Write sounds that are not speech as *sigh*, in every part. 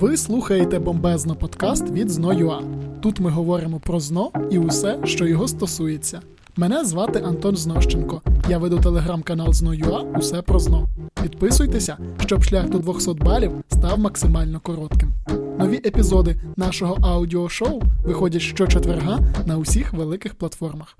Ви слухаєте бомбезно подкаст від Зно.ua. Тут ми говоримо про зно і усе, що його стосується. Мене звати Антон Знощенко. Я веду телеграм-канал Зно.ua Усе про зно. Підписуйтеся, щоб шлях до 200 балів став максимально коротким. Нові епізоди нашого аудіошоу виходять щочетверга на усіх великих платформах.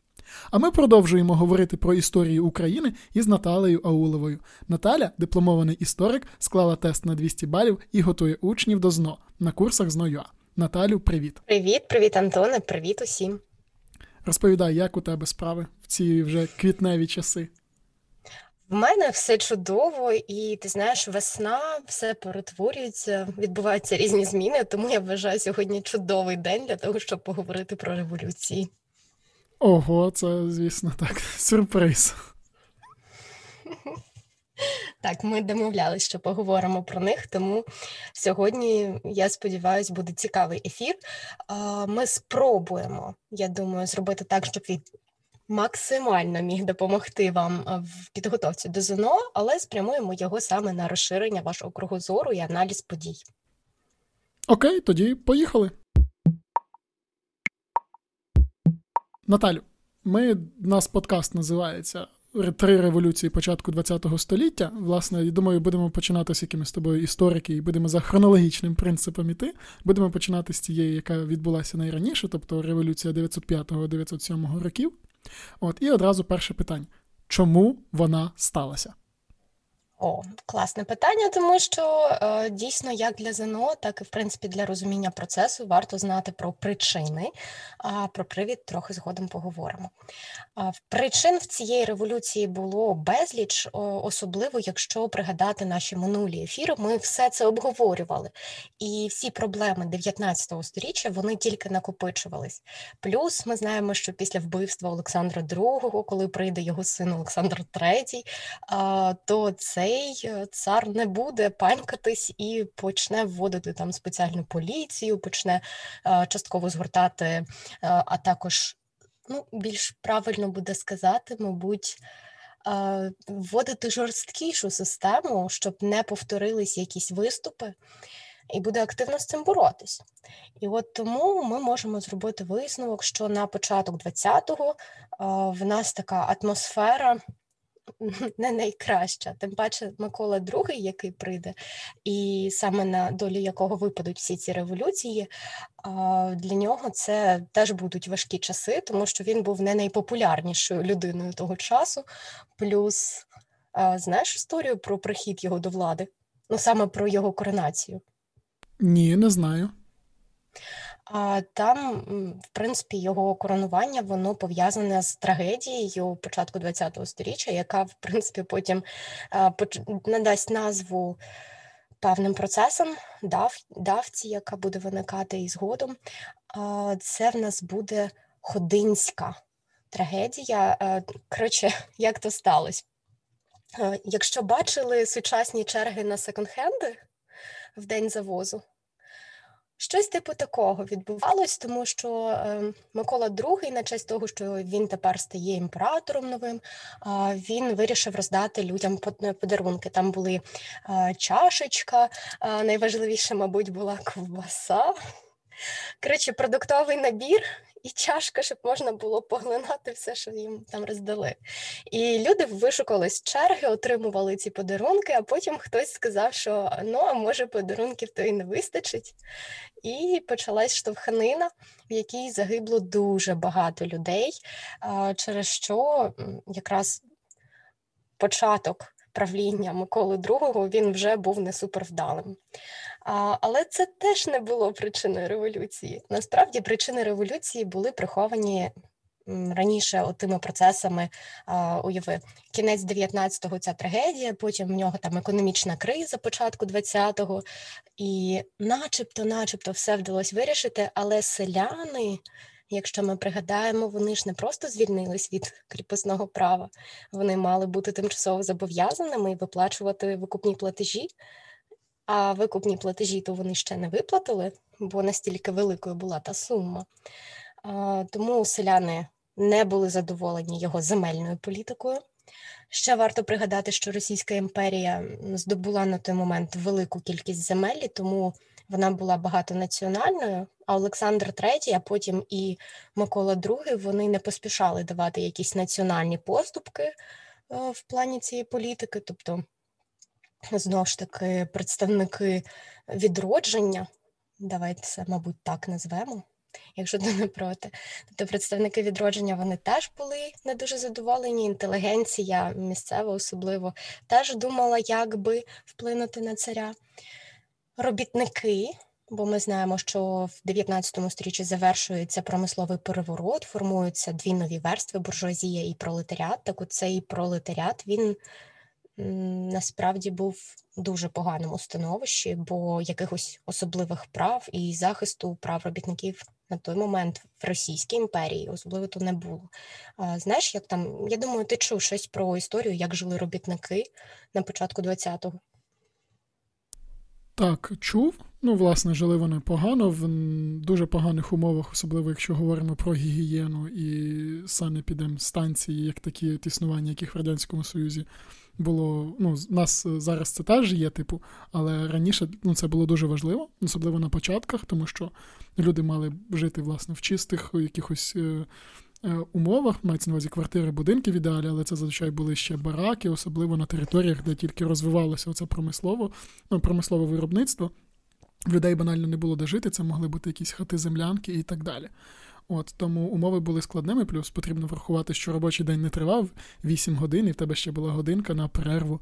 А ми продовжуємо говорити про історію України із Наталею Ауловою. Наталя, дипломований історик, склала тест на 200 балів і готує учнів до ЗНО на курсах ЗНО.ЮА. Наталю, привіт. Привіт, привіт, Антоне, привіт усім. Розповідай, як у тебе справи в ці вже квітневі часи. В мене все чудово, і ти знаєш, весна все перетворюється, відбуваються різні зміни. Тому я вважаю сьогодні чудовий день для того, щоб поговорити про революції. Ого, це, звісно, так, *laughs* сюрприз. Так, ми домовлялися, що поговоримо про них, тому сьогодні, я сподіваюся, буде цікавий ефір. Ми спробуємо, я думаю, зробити так, щоб він максимально міг допомогти вам в підготовці до ЗНО, але спрямуємо його саме на розширення вашого кругозору і аналіз подій. Окей, тоді поїхали. Наталю, ми, нас подкаст називається Три революції початку ХХ століття. Власне, я думаю, будемо починати з якимись з тобою історики, і будемо за хронологічним принципом іти. Будемо починати з тієї, яка відбулася найраніше, тобто революція 905-907 років. От, І одразу перше питання: чому вона сталася? О, класне питання, тому що е, дійсно як для ЗНО, так і в принципі для розуміння процесу варто знати про причини, а про привід трохи згодом поговоримо. А, причин в цієї революції було безліч, особливо якщо пригадати наші минулі ефіри, ми все це обговорювали. І всі проблеми 19 століття вони тільки накопичувались. Плюс ми знаємо, що після вбивства Олександра II, коли прийде його син Олександр III, а, то це цей е, цар не буде панькатись і почне вводити там спеціальну поліцію, почне е, частково згортати, е, а також ну, більш правильно буде сказати, мабуть. Вводити жорсткішу систему, щоб не повторились якісь виступи, і буде активно з цим боротись. І от тому ми можемо зробити висновок, що на початок 20-го в нас така атмосфера *laughs* не найкраща. Тим паче Микола II, який прийде, і саме на долю якого випадуть всі ці революції, для нього це теж будуть важкі часи, тому що він був не найпопулярнішою людиною того часу. Плюс знаєш історію про прихід його до влади? Ну саме про його коронацію? Ні, не знаю. А там, в принципі, його коронування воно пов'язане з трагедією початку ХХ століття, яка, в принципі, потім надасть назву певним процесам, дав, давці, яка буде виникати і згодом. Це в нас буде ходинська трагедія. Коротше, як то сталося? Якщо бачили сучасні черги на секонд-хенди в день завозу. Щось типу такого відбувалось, тому що е, Микола II, на честь того, що він тепер стає імператором новим, він вирішив роздати людям подарунки. Там були чашечка, найважливіше, мабуть, була ковбаса. Коротше, продуктовий набір і чашка, щоб можна було поглинати все, що їм там роздали. І люди вишукали з черги, отримували ці подарунки, а потім хтось сказав, що ну, а може, подарунків то і не вистачить. І почалась штовханина, в якій загибло дуже багато людей, через що якраз початок правління Миколи II він вже був не супервдалим. А, Але це теж не було причиною революції. Насправді причини революції були приховані раніше тими процесами уяви. Кінець 19-го ця трагедія, потім в нього там економічна криза початку 20-го, і начебто, начебто, все вдалося вирішити, але селяни. Якщо ми пригадаємо, вони ж не просто звільнились від кріпосного права, вони мали бути тимчасово зобов'язаними і виплачувати викупні платежі а викупні платежі то вони ще не виплатили, бо настільки великою була та сума. Тому селяни не були задоволені його земельною політикою. Ще варто пригадати, що Російська імперія здобула на той момент велику кількість земель, тому вона була багатонаціональною. А Олександр III, а потім і Микола II, вони не поспішали давати якісь національні поступки е, в плані цієї політики. Тобто, знову ж таки, представники відродження, давайте це, мабуть, так назвемо якщо ти не проти. Тобто представники відродження вони теж були не дуже задоволені. Інтелігенція місцева, особливо теж думала, як би вплинути на царя. Робітники, бо ми знаємо, що в 19 сторіччі завершується промисловий переворот, формуються дві нові верстви буржуазія і пролетаріат. Так от цей пролетаріат він насправді був дуже поганому становищі, бо якихось особливих прав і захисту прав робітників на той момент в Російській імперії особливо то не було. А, Знаєш, як там, я думаю, ти чув щось про історію, як жили робітники на початку 20-го? Так, чув. Ну, власне, жили вони погано, в дуже поганих умовах, особливо якщо говоримо про гігієну і санепідемстанції, як такі існування, яких в Радянському Союзі було. Ну, нас зараз це теж є, типу, але раніше ну, це було дуже важливо, особливо на початках, тому що люди мали жити власне в чистих якихось. Е, умовах мається на увазі квартири, будинки в ідеалі, але це зазвичай були ще бараки, особливо на територіях, де тільки розвивалося оце промислово, ну, промислове виробництво. В людей банально не було де жити, це могли бути якісь хати землянки і так далі. От Тому умови були складними, плюс потрібно врахувати, що робочий день не тривав 8 годин, і в тебе ще була годинка на перерву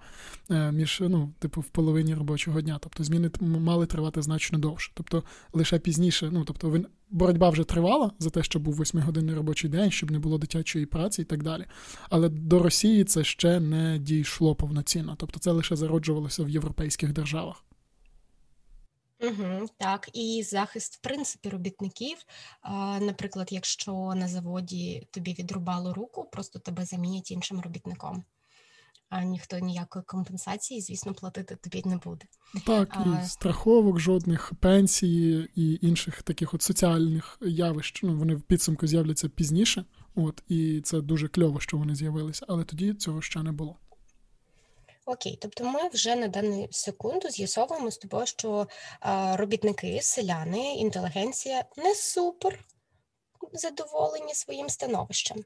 е, між, ну, типу, в половині робочого дня. Тобто зміни мали тривати значно довше. Тобто лише пізніше, ну тобто боротьба вже тривала за те, щоб був 8-годинний робочий день, щоб не було дитячої праці і так далі. Але до Росії це ще не дійшло повноцінно. Тобто це лише зароджувалося в європейських державах. Угу, Так, і захист, в принципі, робітників. А, Наприклад, якщо на заводі тобі відрубало руку, просто тебе замінять іншим робітником. А ніхто ніякої компенсації, звісно, платити тобі не буде. Так, а... і страховок, жодних пенсій і інших таких от соціальних явищ. Ну, вони в підсумку з'являться пізніше. От, і це дуже кльово, що вони з'явилися, але тоді цього ще не було. Окей, тобто ми вже на дану секунду з'ясовуємо з тобою, що робітники, селяни, інтелігенція не супер задоволені своїм становищем.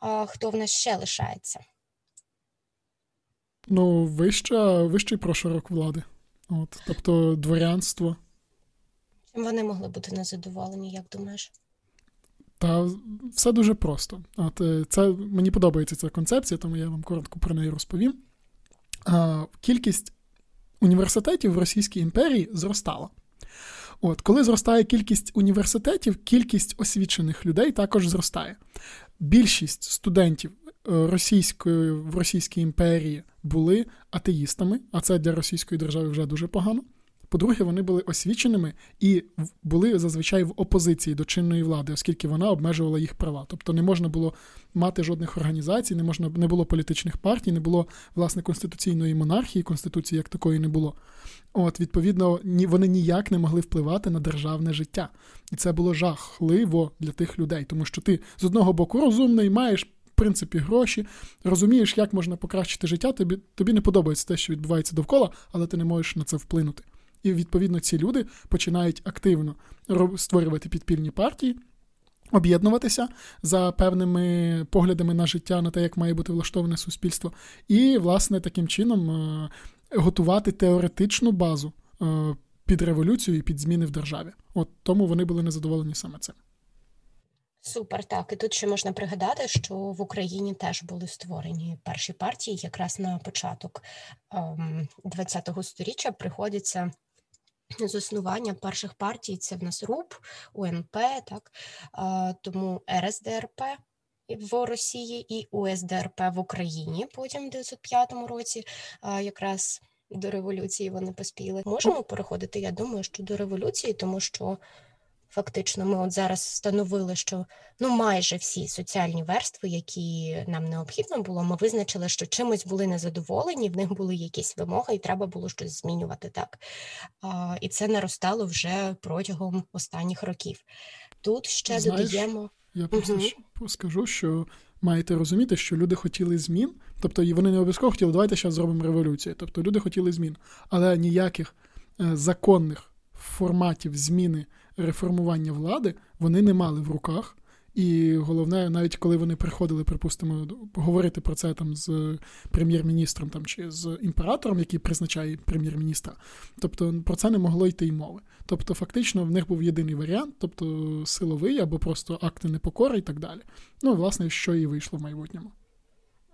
А Хто в нас ще лишається? Ну, вища, вищий прошарок влади. От, Тобто дворянство. Чим вони могли бути незадоволені, як думаєш? Та все дуже просто. От е, це Мені подобається ця концепція, тому я вам коротко про неї розповім кількість університетів в Російській імперії зростала. От, Коли зростає кількість університетів, кількість освічених людей також зростає. Більшість студентів е, російської в Російській імперії були атеїстами, а це для Російської держави вже дуже погано. По-друге, вони були освіченими і були зазвичай в опозиції до чинної влади, оскільки вона обмежувала їх права. Тобто не можна було мати жодних організацій, не можна не було політичних партій, не було власне конституційної монархії, конституції як такої не було. От, відповідно, ні, вони ніяк не могли впливати на державне життя. І це було жахливо для тих людей, тому що ти з одного боку розумний, маєш. В принципі, гроші, розумієш, як можна покращити життя, тобі тобі не подобається те, що відбувається довкола, але ти не можеш на це вплинути. І відповідно ці люди починають активно створювати підпільні партії. Об'єднуватися за певними поглядами на життя, на те, як має бути влаштоване суспільство, і, власне, таким чином е, готувати теоретичну базу е, під революцію і під зміни в державі. От тому вони були незадоволені саме цим. Супер, так. І тут ще можна пригадати, що в Україні теж були створені перші партії, якраз на початок ХХ ем, століття приходиться Заснування перших партій це в нас РУП, УНП, так тому РСДРП в Росії і УСДРП в Україні потім в 905 році якраз до революції вони поспіли. Можемо переходити? Я думаю, що до революції, тому що Фактично, ми от зараз встановили, що ну майже всі соціальні верстви, які нам необхідно було, ми визначили, що чимось були незадоволені, в них були якісь вимоги, і треба було щось змінювати так. А, І це наростало вже протягом останніх років. Тут ще Знаєш, додаємо. Я просто угу. скажу, що маєте розуміти, що люди хотіли змін, тобто і вони не обов'язково хотіли, давайте зараз зробимо революцію. Тобто люди хотіли змін, але ніяких е, законних форматів зміни реформування влади вони не мали в руках. І головне, навіть коли вони приходили, припустимо, говорити про це там з прем'єр-міністром там чи з імператором, який призначає прем'єр-міністра, тобто про це не могло йти й мови. Тобто, фактично, в них був єдиний варіант, тобто силовий або просто акти непокори і так далі. Ну, власне, що і вийшло в майбутньому.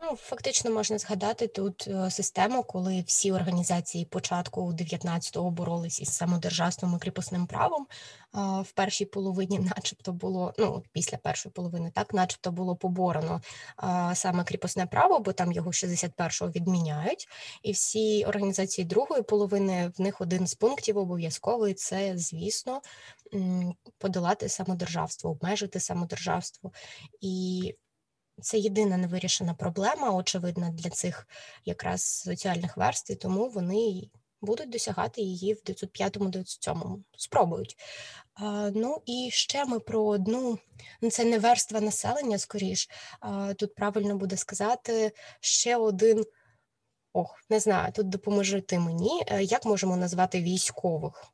Ну, фактично можна згадати тут е, систему, коли всі організації початку 19-го боролись із самодержавством і кріпосним правом. В першій половині, *laughs* начебто, було ну після першої половини, так, начебто, було поборено саме кріпосне право, бо там його 61-го відміняють. І всі організації другої половини в них один з пунктів обов'язковий це, звісно, подолати самодержавство, обмежити самодержавство. І це єдина невирішена проблема, очевидна для цих якраз соціальних верств, і тому вони будуть досягати її в 905-97 спробують. Ну і ще ми про одну, ну це не верства населення, скоріш. Тут правильно буде сказати ще один. Ох, не знаю, тут допоможи ти мені. Е, як можемо назвати військових?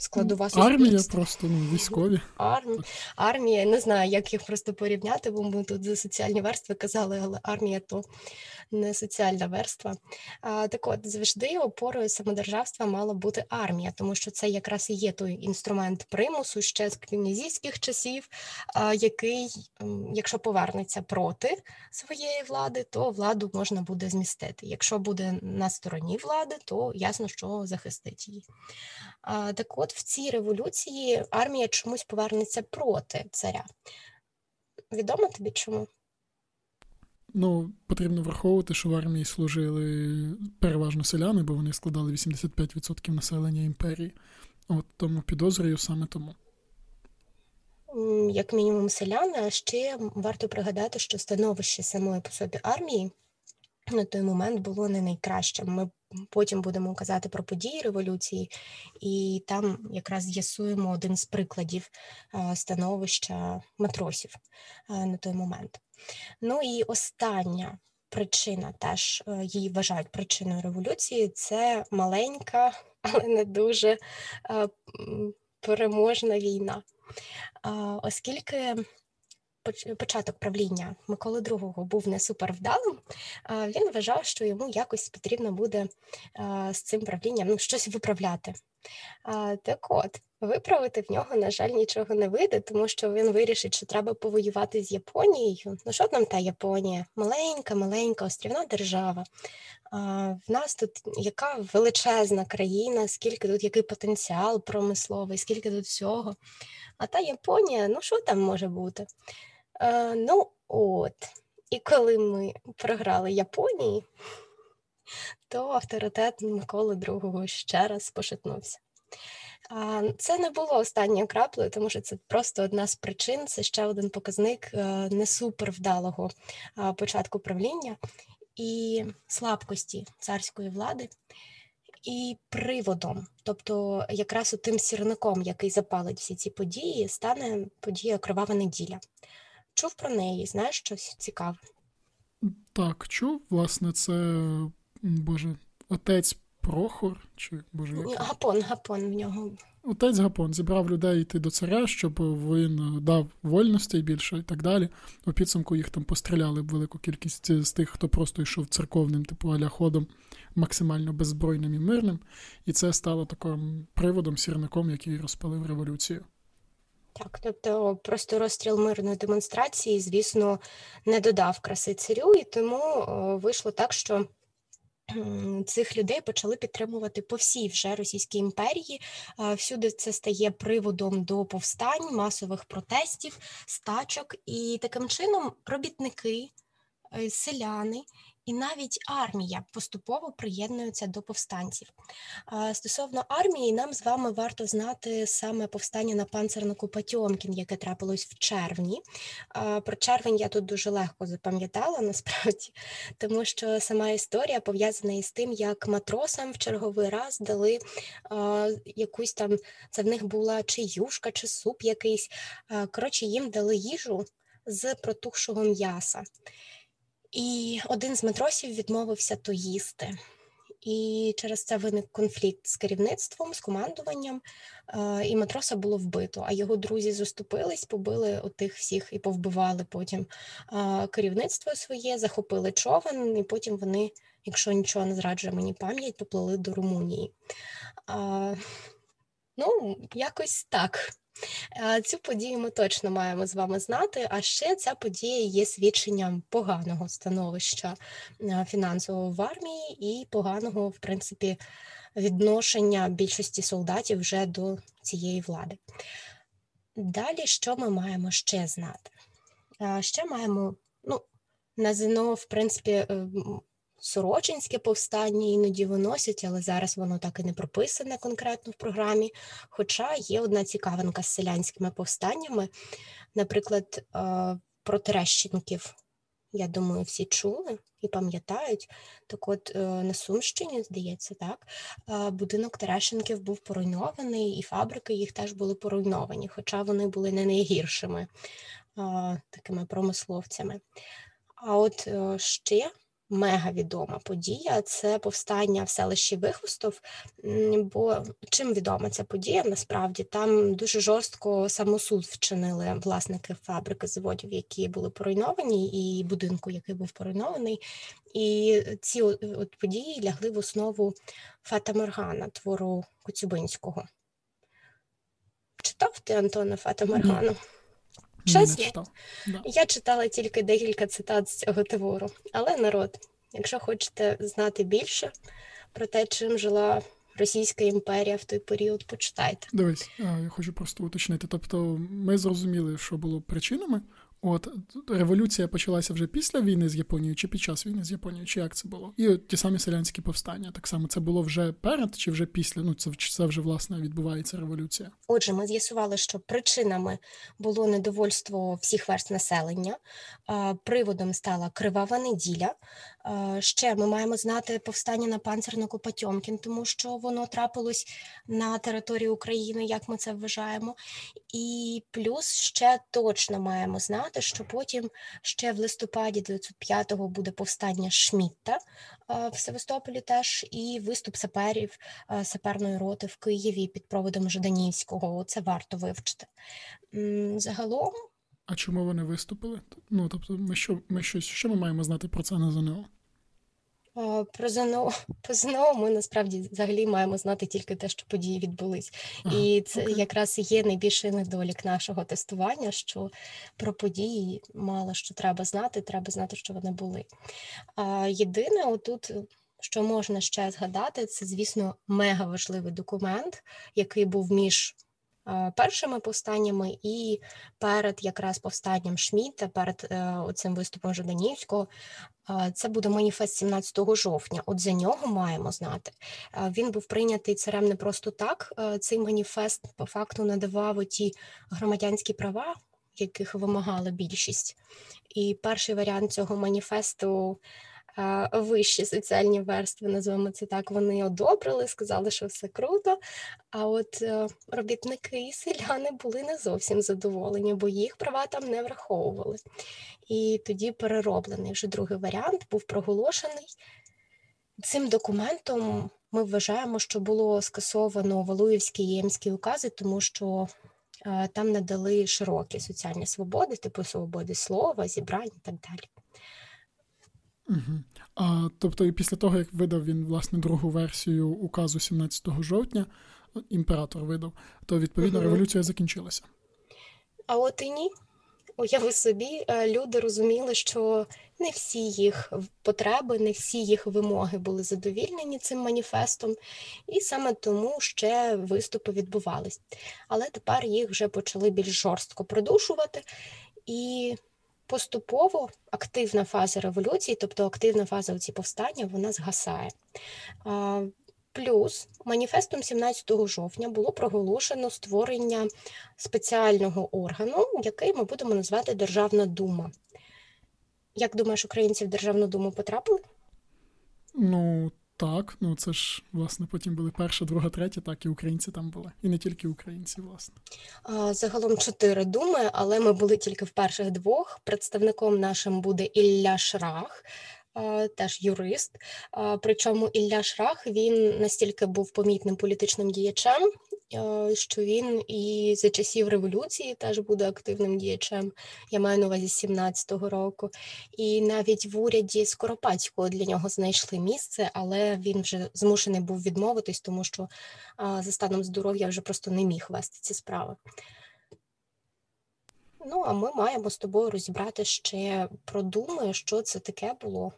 Складова суспільства. Армія просто ну, військові. Армія, армія, не знаю, як їх просто порівняти, бо ми тут за соціальні верстви казали, але армія то не соціальна верства. А, Так от завжди опорою самодержавства мала бути армія, тому що це якраз і є той інструмент примусу ще з князівських часів, а, який, якщо повернеться проти своєї влади, то владу можна буде змістити. Якщо буде на стороні влади, то ясно, що захистить її. А, Так от в цій революції армія чомусь повернеться проти царя. Відомо тобі чому? Ну, потрібно враховувати, що в армії служили переважно селяни, бо вони складали 85% населення імперії. От тому підозрюю саме тому. Як мінімум селяни, а ще варто пригадати, що становище самої по собі армії на той момент було не найкращим. Ми потім будемо казати про події революції, і там якраз з'ясуємо один з прикладів становища матросів на той момент. Ну і остання причина, теж е, її вважають причиною революції, це маленька, *laughs* але не дуже е, переможна війна. Оскільки початок правління Миколи II був не супервдалим, він вважав, що йому якось потрібно буде з цим правлінням ну, щось виправляти. Так от, виправити в нього, на жаль, нічого не вийде, тому що він вирішить, що треба повоювати з Японією. Ну, що там та Японія? Маленька, маленька острівна держава. В нас тут яка величезна країна, скільки тут який потенціал промисловий, скільки тут всього. А та Японія, ну що там може бути? А, Ну от, і коли ми програли Японії, то авторитет Миколи II ще раз пошатнувся. Це не було останньою краплею, тому що це просто одна з причин, це ще один показник е, не супервдалого початку правління і слабкості царської влади. І приводом, тобто якраз у тим сірником, який запалить всі ці події, стане подія Кривава неділя. Чув про неї, знаєш щось цікаве? Так, чув. Власне, це Боже, отець Прохор чи Боже. Як? Гапон, гапон в нього. Отець Гапон зібрав людей йти до царя, щоб він дав вольностей більше і так далі. У підсумку їх там постріляли велику кількість з тих, хто просто йшов церковним, типу аля ходом, максимально беззбройним і мирним. І це стало таким приводом, сірником, який розпалив революцію. Так, тобто просто розстріл мирної демонстрації, звісно, не додав краси царю, і тому вийшло так, що цих людей почали підтримувати по всій вже Російській імперії. Всюди це стає приводом до повстань, масових протестів, стачок, і таким чином робітники, е, селяни і навіть армія поступово приєднується до повстанців. Стосовно армії, нам з вами варто знати саме повстання на панцернику Патьомкін, яке трапилось в червні. Про червень я тут дуже легко запам'ятала *laughs* насправді, тому що сама історія пов'язана із тим, як матросам в черговий раз дали якусь там, це в них була чи юшка, чи суп якийсь. Коротше, їм дали їжу з протухшого м'яса. І один з матросів відмовився то їсти. І через це виник конфлікт з керівництвом, з командуванням, і матроса було вбито. А його друзі заступились, побили отих всіх і повбивали потім керівництво своє, захопили човен, і потім вони, якщо нічого не зраджує мені пам'ять, поплили до Румунії. Ну, якось так. Цю подію ми точно маємо з вами знати. А ще ця подія є свідченням поганого становища фінансового в армії і поганого, в принципі, відношення більшості солдатів вже до цієї влади. Далі, що ми маємо ще знати? Ще маємо, ну, на ЗНО, в принципі, Сорочинське повстання іноді виносять, але зараз воно так і не прописане конкретно в програмі. Хоча є одна цікавинка з селянськими повстаннями, наприклад, е, про Терещенків. Я думаю, всі чули і пам'ятають. Так от е, на Сумщині, здається, так, е, будинок Терещенків був поруйнований, і фабрики їх теж були поруйновані, хоча вони були не найгіршими такими промисловцями. А от ще мегавідома подія це повстання в селищі Вихвостов. Бо чим відома ця подія? Насправді там дуже жорстко самосуд вчинили власники фабрики заводів, які були поруйновані, і будинку, який був поруйнований. І ці от події лягли в основу Фата Моргана, твору Коцюбинського. Читав ти Антона Фата Моргану? Чесно, читав. Да. я читала тільки декілька цитат з цього твору, але народ, якщо хочете знати більше про те, чим жила Російська імперія в той період, почитайте. Дивись, я хочу просто уточнити. Тобто, ми зрозуміли, що було причинами От революція почалася вже після війни з Японією чи під час війни з Японією, чи як це було? І от ті самі селянські повстання. Так само це було вже перед чи вже після? Ну це це вже власне відбувається революція. Отже, ми з'ясували, що причинами було недовольство всіх верст населення, приводом стала кривава неділя. Ще ми маємо знати повстання на панцернику Патьомкін, тому що воно трапилось на території України, як ми це вважаємо. І плюс ще точно маємо знати, що потім ще в листопаді 905-го буде повстання Шмітта в Севастополі теж і виступ саперів саперної роти в Києві під проводом Жданівського. Це варто вивчити. Загалом. А чому вони виступили? Ну тобто, ми що ми щось що ми маємо знати про це на ЗНО? Про ЗНО *laughs* по ЗНО ми насправді взагалі маємо знати тільки те, що події відбулись, ага, і це окей. якраз є найбільший недолік нашого тестування. Що про події мало що треба знати, треба знати, що вони були. А єдине, отут. Що можна ще згадати, це, звісно, мега важливий документ, який був між першими повстаннями і перед якраз повстанням Шміта, перед е, цим виступом Жаданівського. Це буде маніфест 17 жовтня. От за нього маємо знати. Він був прийнятий царем не просто так. Цей маніфест по факту надавав ті громадянські права, яких вимагала більшість. І перший варіант цього маніфесту вищі соціальні верстви, називаємо це так, вони одобрили, сказали, що все круто. А от е, робітники і селяни були не зовсім задоволені, бо їх права там не враховували. І тоді перероблений вже другий варіант був проголошений. Цим документом ми вважаємо, що було скасовано Валуївські і Ємські укази, тому що е, там надали широкі соціальні свободи, типу свободи слова, зібрань і так далі. Угу. А, Тобто, і після того, як видав він власне другу версію указу 17 жовтня, імператор видав, то відповідно угу. революція закінчилася. А от і ні. Уяви собі, е, люди розуміли, що не всі їх потреби, не всі їх вимоги були задовільнені цим маніфестом, і саме тому ще виступи відбувались. Але тепер їх вже почали більш жорстко придушувати. І поступово активна фаза революції, тобто активна фаза ці повстання, вона згасає. Плюс маніфестом 17 жовтня було проголошено створення спеціального органу, який ми будемо назвати Державна дума. Як думаєш, українці в Державну думу потрапили? Ну, Так, ну це ж власне потім були перша, друга, третя, так і українці там були, і не тільки українці, власне. Загалом чотири думи, але ми були тільки в перших двох. Представником нашим буде Ілля Шрах, теж юрист. Причому Ілля Шрах він настільки був помітним політичним діячем, що він і за часів революції теж буде активним діячем. Я маю на увазі 17-го року. І навіть в уряді Скоропадського для нього знайшли місце, але він вже змушений був відмовитись, тому що за станом здоров'я вже просто не міг вести ці справи. Ну, а ми маємо з тобою розібрати ще про думи, що це таке було.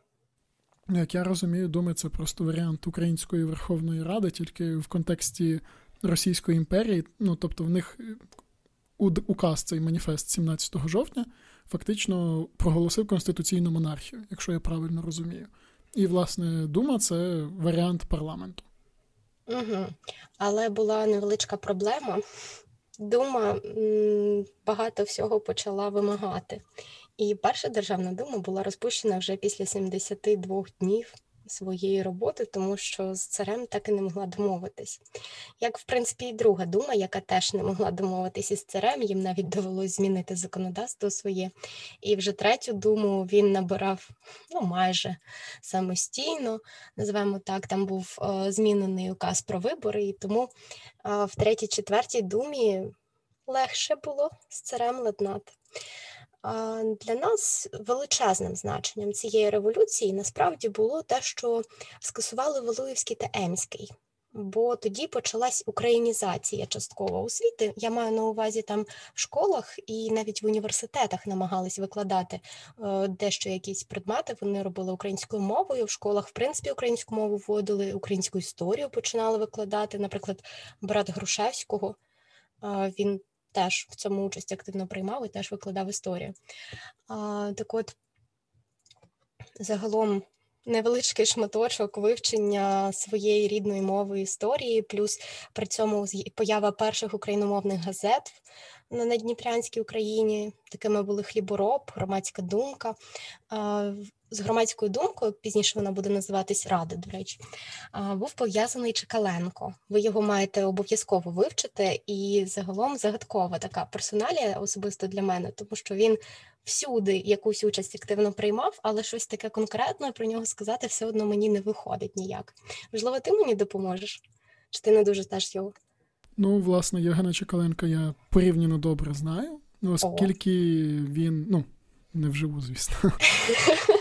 Як я розумію, думи це просто варіант Української Верховної Ради, тільки в контексті Російської імперії. Ну тобто, в них указ цей маніфест 17 жовтня фактично проголосив конституційну монархію, якщо я правильно розумію. І, власне, дума це варіант парламенту. Угу. Але була невеличка проблема. Дума багато всього почала вимагати. І перша державна дума була розпущена вже після 72 днів своєї роботи, тому що з царем так і не могла домовитись. Як, в принципі, і друга дума, яка теж не могла домовитись із царем, їм навіть довелось змінити законодавство своє. І вже третю думу він набирав ну, майже самостійно, називаємо так, там був е, змінений указ про вибори, і тому е, в третій, четвертій думі легше було з царем ладнати. Для нас величезним значенням цієї революції насправді було те, що скасували Валуївський та Емський, бо тоді почалась українізація частково освіти. Я маю на увазі там в школах і навіть в університетах намагались викладати е, дещо якісь предмети. Вони робили українською мовою. В школах, в принципі, українську мову вводили, українську історію починали викладати. Наприклад, брат Грушевського. Він теж в цьому участь активно приймав і теж викладав історію. А, Так от, загалом, невеличкий шматочок вивчення своєї рідної мови історії, плюс при цьому поява перших україномовних газет на Надніпрянській Україні. Такими були хлібороб, громадська думка з громадською думкою, пізніше вона буде називатись Рада, до речі, був пов'язаний Чекаленко. Ви його маєте обов'язково вивчити, і загалом загадкова така персоналія особисто для мене, тому що він всюди якусь участь активно приймав, але щось таке конкретне про нього сказати все одно мені не виходить ніяк. Можливо, ти мені допоможеш? Чи ти не дуже теж його? Ну, власне, Євгена Чекаленка я порівняно добре знаю, оскільки О. він, ну, не вживу, звісно. *laughs*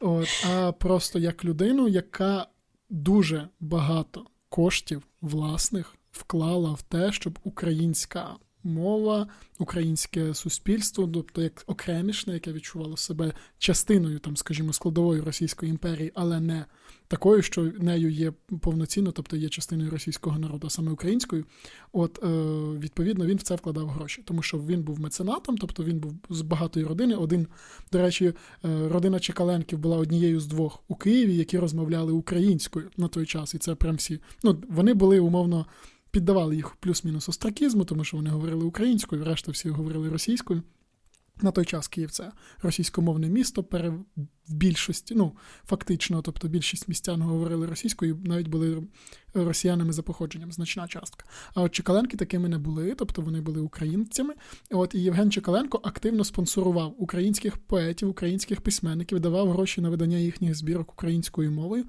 От, А просто як людину, яка дуже багато коштів власних вклала в те, щоб українська мова, українське суспільство, тобто як окремішне, яке відчувало себе частиною, там, скажімо, складової Російської імперії, але не такою, що нею є повноцінно, тобто є частиною російського народу, а саме українською. От е, відповідно він в це вкладав гроші, тому що він був меценатом, тобто він був з багатої родини. Один, до речі, е, родина Чекаленків була однією з двох у Києві, які розмовляли українською на той час, і це прям всі. Ну, вони були умовно піддавали їх плюс-мінус остракізму, тому що вони говорили українською, решта всі говорили російською. На той час Київ це російськомовне місто пере... в більшості, ну фактично, тобто більшість містян говорили російською, навіть були росіянами за походженням, значна частка. А от Чекаленки такими не були, тобто вони були українцями. От і Євген Чекаленко активно спонсорував українських поетів, українських письменників, давав гроші на видання їхніх збірок українською мовою.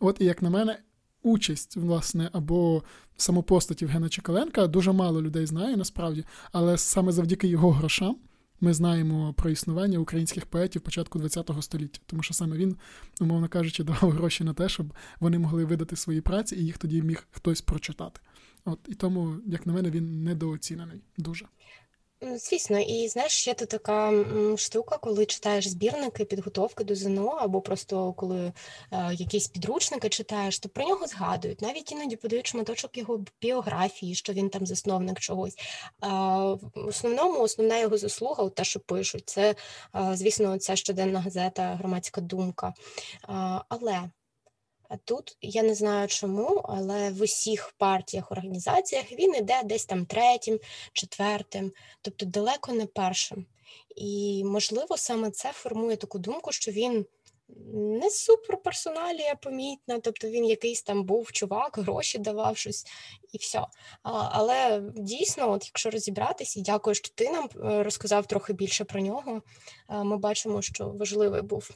От і як на мене, участь, власне, або самопостать Євгена Чекаленка дуже мало людей знає насправді, але саме завдяки його грошам. Ми знаємо про існування українських поетів початку ХХ століття, тому що саме він, умовно кажучи, *laughs* давав гроші на те, щоб вони могли видати свої праці, і їх тоді міг хтось прочитати. От і тому, як на мене, він недооцінений дуже. Звісно, і знаєш, ще тут така штука, коли читаєш збірники, підготовки до ЗНО, або просто коли е, якісь підручники читаєш, то про нього згадують. Навіть іноді подають шматочок його біографії, що він там засновник чогось. Е, в основному основна його заслуга, те, що пишуть, це, е, звісно, ця щоденна газета Громадська думка. Але тут я не знаю чому, але в усіх партіях, організаціях він іде десь там третім, четвертим, тобто далеко не першим. І, можливо, саме це формує таку думку, що він не суперперсоналія помітна, тобто він якийсь там був чувак, гроші давав щось і все. А, Але дійсно, от якщо розібратися, і дякую, що ти нам е, розказав трохи більше про нього. Ми бачимо, що важливий був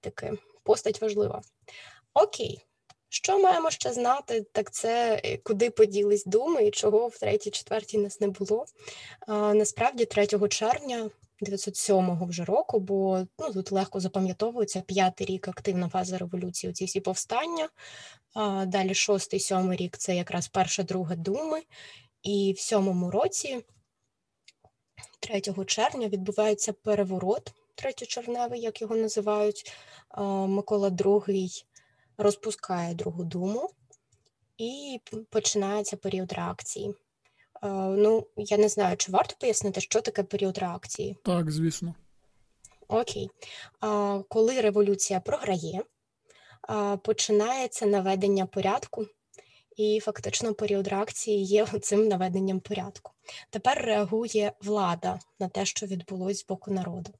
такий постать важлива. Окей. Що маємо ще знати, так це е, куди поділись думи і чого в третій, четвертій нас не було. А, Насправді, 3 червня 907-го вже року, бо ну, тут легко запам'ятовується п'ятий рік активна фаза революції, ці всі повстання. А, Далі шостий, сьомий рік це якраз перша, друга думи. І в сьомому році, 3 червня, відбувається переворот третьочерневий, як його називають. Микола II розпускає Другу думу і починається період реакції. Ну, я не знаю, чи варто пояснити, що таке період реакції? Так, звісно. Окей. Коли революція програє, починається наведення порядку, і фактично період реакції є *laughs* цим наведенням порядку. Тепер реагує влада на те, що відбулось з боку народу.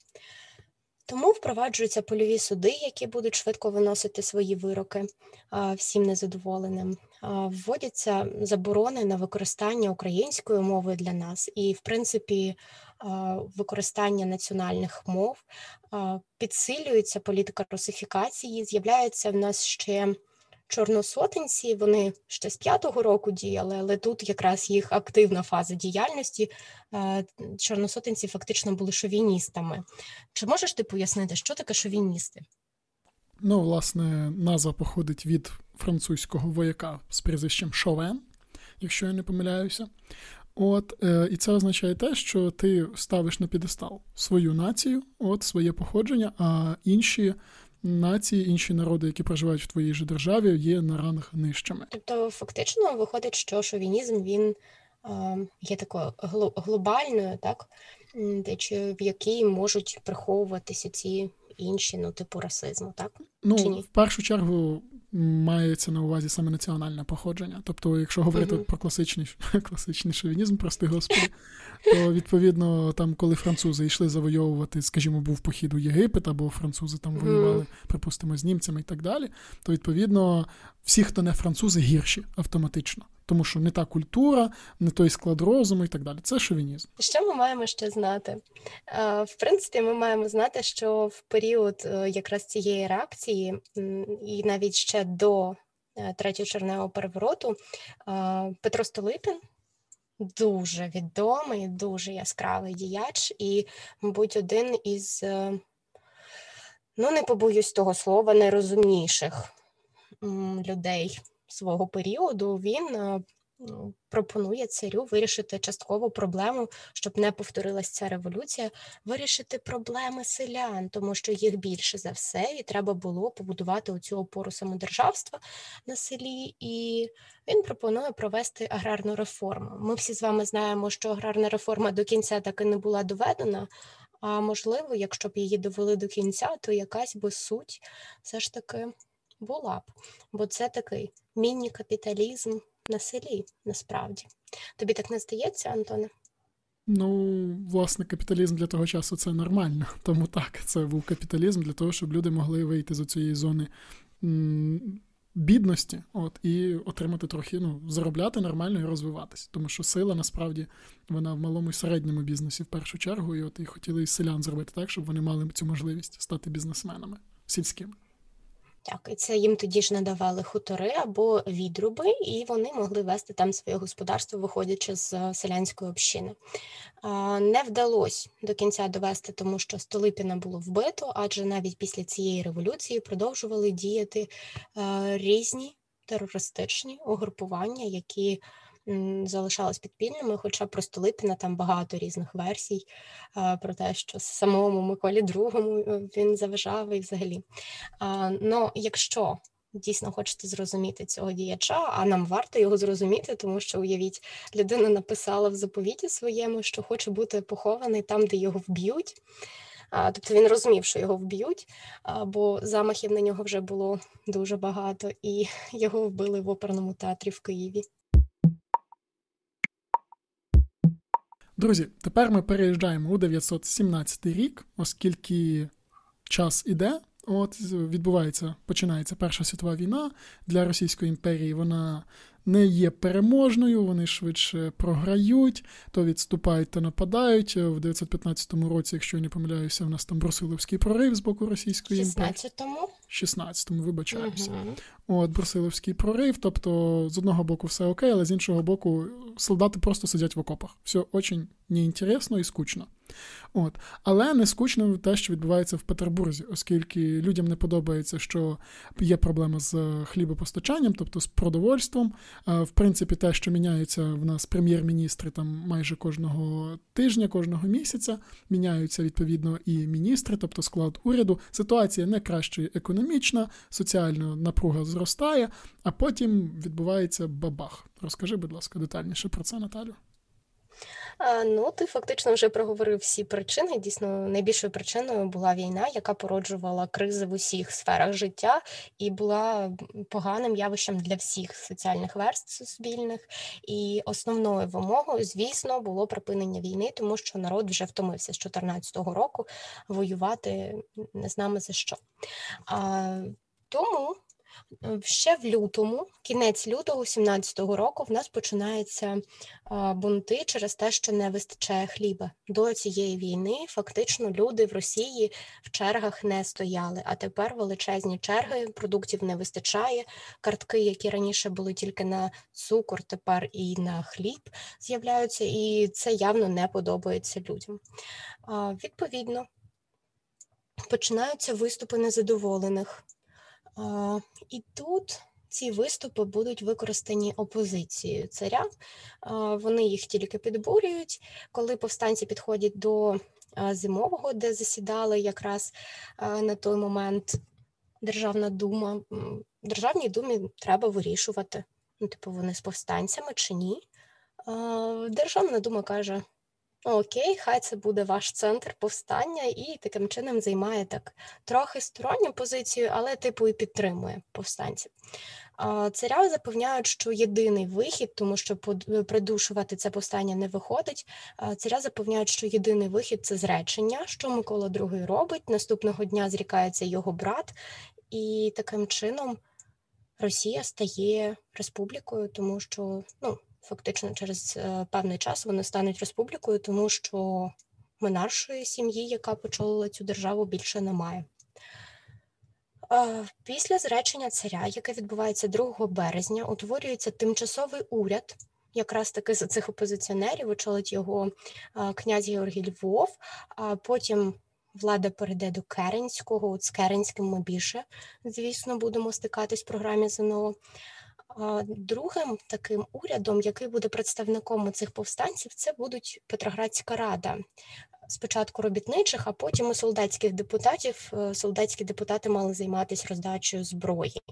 Тому впроваджуються польові суди, які будуть швидко виносити свої вироки всім незадоволеним. Вводяться заборони на використання української мови для нас, і, в принципі, використання національних мов підсилюється політика русифікації. З'являється в нас ще чорносотенці, вони ще з п'ятого року діяли, але тут якраз їх активна фаза діяльності. Е, чорносотенці фактично були шовіністами. Чи можеш ти пояснити, що таке шовіністи? Ну, власне, назва походить від французького вояка з прізвищем Шовен, якщо я не помиляюся. От, е, І це означає те, що ти ставиш на підестал свою націю, от своє походження, а інші нації, інші народи, які проживають в твоїй же державі, є на ранг нижчими. Тобто, фактично виходить, що шовінізм він е, є такою глобальною, так в якій можуть приховуватися ці інші, ну типу расизму, так ну Чи ні? в першу чергу мається на увазі саме національне походження. Тобто, якщо говорити uh-huh. про класичний *laughs* класичний шовінізм, прости господи, то відповідно, там, коли французи йшли завойовувати, скажімо, був похід у Єгипет, або французи там воювали, припустимо, з німцями і так далі, то відповідно всі, хто не французи, гірші автоматично тому що не та культура, не той склад розуму і так далі. Це шовінізм. Що ми маємо ще знати? В принципі, ми маємо знати, що в період е, якраз цієї реакції, і навіть ще до е, третього черневого перевороту, Петро Столипін. Дуже відомий, дуже яскравий діяч, і, мабуть, один із, е, ну не побоюсь того слова, найрозумніших людей свого періоду. Він е, пропонує царю вирішити часткову проблему, щоб не повторилася ця революція, вирішити проблеми селян, тому що їх більше за все, і треба було побудувати оцю опору самодержавства на селі. І він пропонує провести аграрну реформу. Ми всі з вами знаємо, що аграрна реформа до кінця таки не була доведена. А можливо, якщо б її довели до кінця, то якась би суть все ж таки була б, бо це такий міні-капіталізм на селі насправді. Тобі так не здається, Антоне? Ну, власне, капіталізм для того часу це нормально. *laughs* Тому так, це був капіталізм для того, щоб люди могли вийти з цієї зони бідності от, і отримати трохи, ну, заробляти нормально і розвиватися. Тому що сила насправді вона в малому і середньому бізнесі в першу чергу, і от і хотіли і селян зробити так, щоб вони мали цю можливість стати бізнесменами сільськими. Так, і це їм тоді ж надавали хутори або відруби, і вони могли вести там своє господарство, виходячи з е, селянської общини. Не вдалося до кінця довести, тому що Столипіна було вбито, адже навіть після цієї революції продовжували діяти е, різні терористичні угрупування, які залишалась підпільними, хоча про Столипіна там багато різних версій про те, що самому Миколі II е, він заважав і взагалі. Ну, якщо дійсно хочете зрозуміти цього діяча, а нам варто його зрозуміти, тому що уявіть, людина написала в заповіті своєму, що хоче бути похований там, де його вб'ють. Тобто він розумів, що його вб'ють, бо замахів на нього вже було дуже багато, і *laughs* його вбили в оперному театрі в Києві. Друзі, тепер ми переїжджаємо у 917 рік, оскільки час іде, От відбувається, починається Перша світова війна для Російської імперії. Вона не є переможною, вони швидше програють, то відступають та нападають. В 915 році, якщо я не помиляюся, в нас там Брусиловський прорив з боку Російської імперії. 16-му? 16-му, вибачаюся. Угу. От Брусиловський прорив. Тобто, з одного боку, все окей, але з іншого боку, солдати просто сидять в окопах. Все дуже неінтересно і скучно. От. Але не скучно те, що відбувається в Петербурзі, оскільки людям не подобається, що є проблема з хлібопостачанням, тобто з продовольством. В принципі, те, що міняється в нас прем'єр-міністри там майже кожного тижня, кожного місяця, міняються відповідно і міністри, тобто склад уряду. Ситуація не краще економічна, соціальна напруга зростає, а потім відбувається бабах. Розкажи, будь ласка, детальніше про це, Наталю. Ну, ти фактично вже проговорив всі причини. Дійсно, найбільшою причиною була війна, яка породжувала кризи в усіх сферах життя і була поганим явищем для всіх соціальних верст суспільних. І основною вимогою, звісно, було припинення війни, тому що народ вже втомився з 2014 року воювати не знаємо за що. А, Тому Е, ще в лютому, кінець лютого 17-го року, в нас починаються бунти через те, що не вистачає хліба. До цієї війни фактично люди в Росії в чергах не стояли. А тепер величезні черги, продуктів не вистачає. Картки, які раніше були тільки на цукор, тепер і на хліб з'являються, і це явно не подобається людям. Відповідно, починаються виступи незадоволених. І тут ці виступи будуть використані опозицією царя. Вони їх тільки підбурюють, коли повстанці підходять до зимового, де засідали якраз на той момент Державна дума. Державній думі треба вирішувати, ну, типу, вони з повстанцями чи ні. Державна дума каже: Окей, хай це буде ваш центр повстання, і таким чином займає так трохи сторонню позицію, але типу і підтримує повстанців. Царя запевняють, що єдиний вихід, тому що придушувати це повстання не виходить. Царя запевняють, що єдиний вихід це зречення, що Микола II робить. Наступного дня зрікається його брат, і таким чином Росія стає республікою, тому що ну фактично через е, певний час вони стануть республікою, тому що монаршої сім'ї, яка почолила цю державу, більше немає. Після зречення царя, яке відбувається 2 березня, утворюється тимчасовий уряд. Якраз таки за цих опозиціонерів очолить його князь Георгій Львов, а потім влада перейде до Керенського. От з Керенським ми більше, звісно, будемо стикатись в програмі ЗНО. Другим таким урядом, який буде представником цих повстанців, це будуть Петроградська рада. Спочатку робітничих, а потім у солдатських депутатів. Е, солдатські депутати мали займатися роздачею зброї.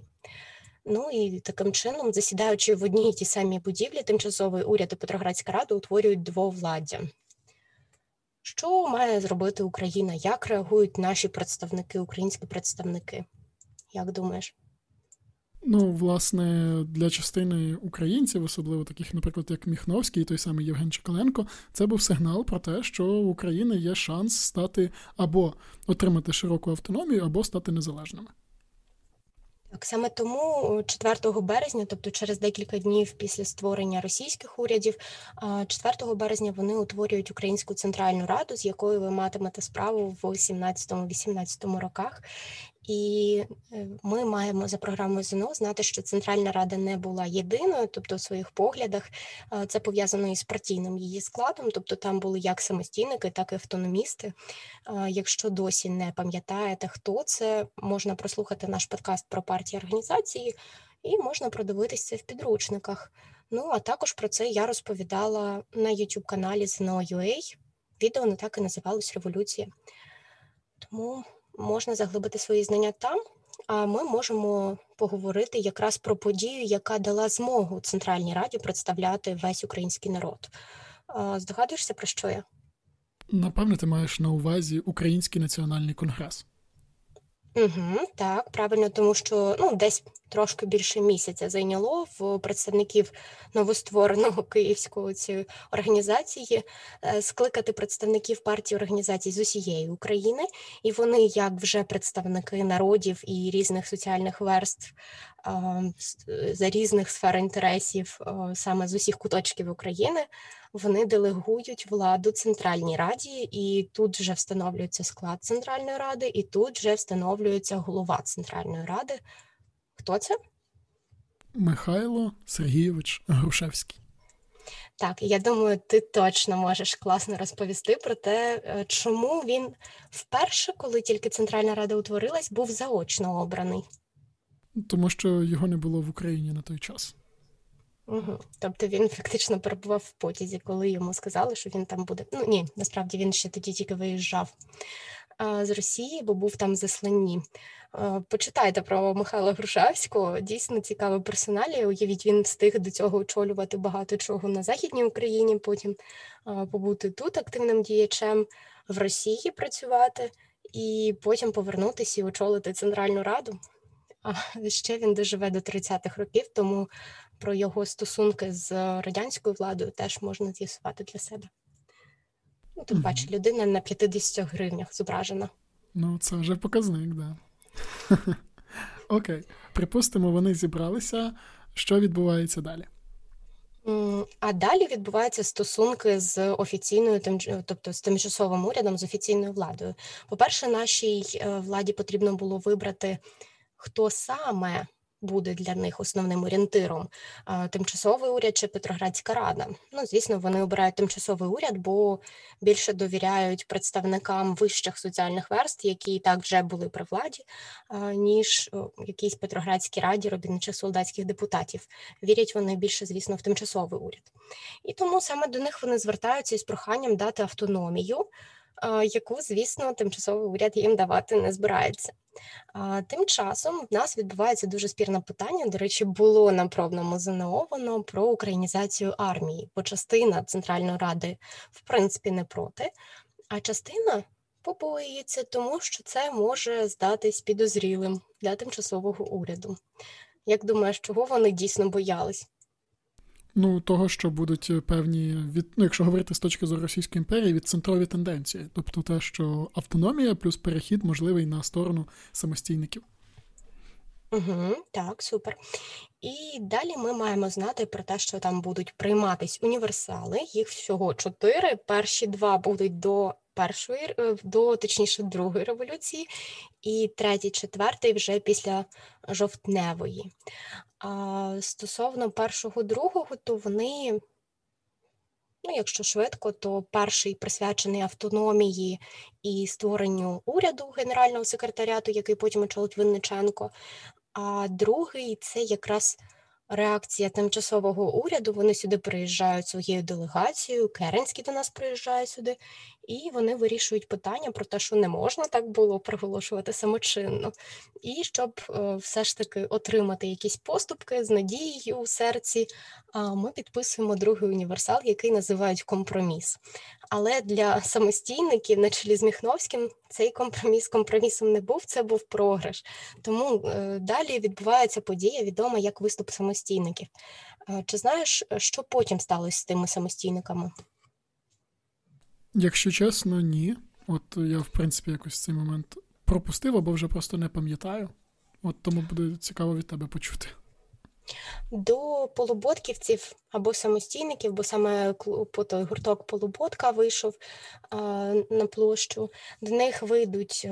Ну і таким чином, засідаючи в одній і тій самій будівлі, тимчасовий уряд і Петроградська рада утворюють двовладдя. Що має зробити Україна? Як реагують наші представники, українські представники? Як думаєш? Ну, власне, для частини українців, особливо таких, наприклад, як Міхновський, той самий Євген Чекаленко, це був сигнал про те, що у України є шанс стати або отримати широку автономію, або стати незалежними. Так саме тому 4 березня, тобто через декілька днів після створення російських урядів, 4 березня вони утворюють Українську центральну раду, з якою ви матимете справу в 17-18 роках. І е, ми маємо за програмою ЗНО знати, що Центральна Рада не була єдиною, тобто в своїх поглядах це пов'язано із партійним її складом, тобто там були як самостійники, так і автономісти. Якщо досі не пам'ятаєте, хто це, можна прослухати наш подкаст про партії організації і можна продивитися це в підручниках. Ну а також про це я розповідала на youtube каналі ZNO.UA. Відео не так і називалось Революція. Тому можна заглибити свої знання там, а ми можемо поговорити якраз про подію, яка дала змогу Центральній Раді представляти весь український народ. Здогадуєшся, про що я? Напевно, ти маєш на увазі Український національний конгрес. Угу, Так, правильно, тому що ну, десь трошки більше місяця зайняло в представників новоствореного *laughs* київського цієї організації е, скликати представників партії організацій з усієї України, і вони, як вже представники народів і різних соціальних верств за різних сфер інтересів, саме з усіх куточків України, вони делегують владу Центральній Раді, і тут вже встановлюється склад Центральної Ради, і тут вже встановлюється голова Центральної Ради. Хто це? Михайло Сергійович Грушевський. Так, я думаю, ти точно можеш класно розповісти про те, е, чому він вперше, коли тільки Центральна Рада утворилась, був заочно обраний. Тому що його не було в Україні на той час. Угу. Тобто він фактично перебував в потязі, коли йому сказали, що він там буде. Ну ні, насправді він ще тоді тільки виїжджав з Росії, бо був там в засланні. Почитайте про Михайла Грушевського, дійсно цікавий персоналі. Уявіть, він встиг до цього очолювати багато чого на Західній Україні, потім побути тут активним діячем, в Росії працювати і потім повернутися і очолити Центральну Раду. А ще він доживе до 30-х років, тому про його стосунки з радянською владою теж можна з'ясувати для себе. Ну, Тут, mm-hmm. людина на 50 гривнях зображена. Ну, це вже показник, так. Да. *laughs* Окей. Припустимо, вони зібралися. Що відбувається далі? А далі відбуваються стосунки з офіційною, тобто з тимчасовим урядом, з офіційною владою. По-перше, нашій е, владі потрібно було вибрати, хто саме буде для них основним орієнтиром тимчасовий уряд чи Петроградська рада. Ну, звісно, вони обирають тимчасовий уряд, бо більше довіряють представникам вищих соціальних верст, які і так вже були при владі, ніж якійсь Петроградській раді робітничих солдатських депутатів. Вірять вони більше, звісно, в тимчасовий уряд. І тому саме до них вони звертаються із проханням дати автономію, яку, звісно, тимчасовий уряд їм давати не збирається. Тим часом в нас відбувається дуже спірне питання. До речі, було на пробному ЗНО про українізацію армії, бо частина Центральної ради в принципі не проти, а частина побоюється, тому що це може здатись підозрілим для тимчасового уряду. Як думаєш, чого вони дійсно боялись? Ну, того, що будуть е, певні від, ну, якщо говорити з точки зору Російської імперії, від центрові тенденції, тобто те, що автономія плюс перехід можливий на сторону самостійників. Угу, Так, супер. І далі ми маємо знати про те, що там будуть прийматись універсали. Їх всього чотири. Перші два будуть до першої, е, до точніше другої революції, і третій, четвертий вже після жовтневої. А стосовно першого, другого, то вони, ну, якщо швидко, то перший присвячений автономії і створенню уряду генерального секретаріату, який потім очолить Винниченко, а другий це якраз реакція тимчасового уряду. Вони сюди приїжджають своєю делегацією, Керенський до нас приїжджає сюди, і вони вирішують питання про те, що не можна так було проголошувати самочинно. І щоб е, все ж таки отримати якісь поступки з надією у серці, ми підписуємо другий універсал, який називають компроміс. Але для самостійників, на чолі з Міхновським, цей компроміс компромісом не був, це був програш. Тому е, далі відбувається подія, відома як виступ самостійників. Е, чи знаєш, що потім сталося з тими самостійниками? Якщо чесно, ні. От я, в принципі, якось цей момент пропустив або вже просто не пам'ятаю. От тому буде цікаво від тебе почути. До полуботківців або самостійників, бо саме той гурток Полуботка вийшов а, на площу. До них вийдуть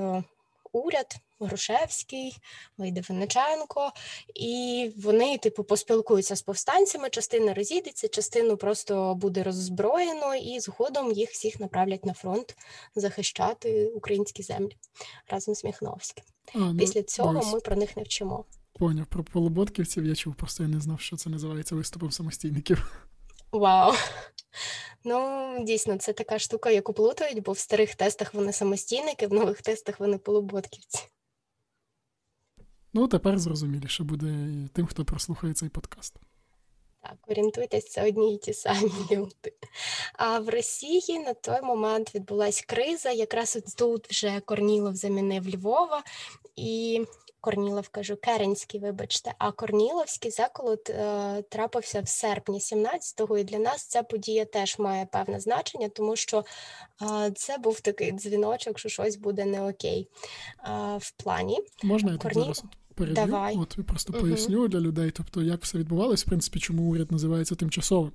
уряд, Грушевський, вийде Винниченко, і вони, типу, поспілкуються з повстанцями, частина розійдеться, частину просто буде роззброєно, і згодом їх всіх направлять на фронт захищати українські землі разом з Міхновським. А, ну, Після цього ось. ми про них не вчимо. Поняв про полуботківців я чув, просто я не знав, що це називається виступом самостійників. Вау! Ну, дійсно, це така штука, яку плутають, бо в старих тестах вони самостійники, в нових тестах вони полуботківці. Ну, тепер зрозуміліше буде тим, хто прослухає цей подкаст. Так, орієнтуйтесь, це одні й ті самі *laughs* люди. А в Росії на той момент відбулася криза. Якраз от тут вже Корнілов замінив Львова, і Корнілов кажу, Керенський, вибачте, а Корніловський заколот е, трапився в серпні 17-го, і для нас ця подія теж має певне значення, тому що е, це був такий дзвіночок, що щось буде не окей е, в плані. Можна я Корні... зараз переб'ю? Давай. От просто угу. поясню для людей, тобто як все відбувалося, в принципі, чому уряд називається тимчасовим.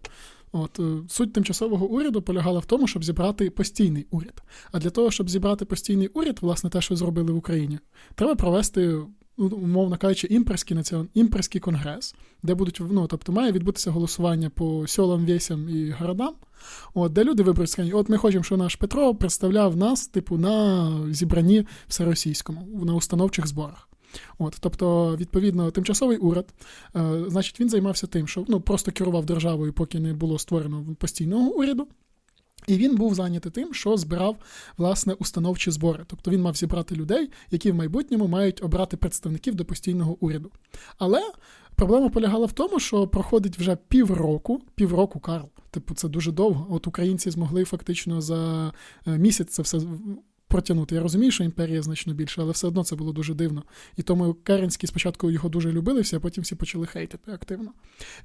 От е, суть тимчасового уряду полягала в тому, щоб зібрати постійний уряд. А для того, щоб зібрати постійний уряд, власне, те, що зробили в Україні, треба провести. Ну, умовно кажучи, імперський націон... імперський конгрес, де будуть ну, тобто має відбутися голосування по сьолам, весям і городам, от, де люди виберуть скажуть, от ми хочемо, щоб наш Петро представляв нас, типу, на зібранні всеросійському, на установчих зборах. От, Тобто, відповідно, тимчасовий уряд, е, значить, він займався тим, що ну, просто керував державою, поки не було створено постійного уряду. І він був зайнятий тим, що збирав власне установчі збори. Тобто він мав зібрати людей, які в майбутньому мають обрати представників до постійного уряду. Але проблема полягала в тому, що проходить вже півроку, півроку Карл. Типу, це дуже довго. От українці змогли фактично за е, місяць це все протягнути. Я розумію, що імперія значно більша, але все одно це було дуже дивно. І тому Керенський спочатку його дуже любили всі, а потім всі почали хейтити активно.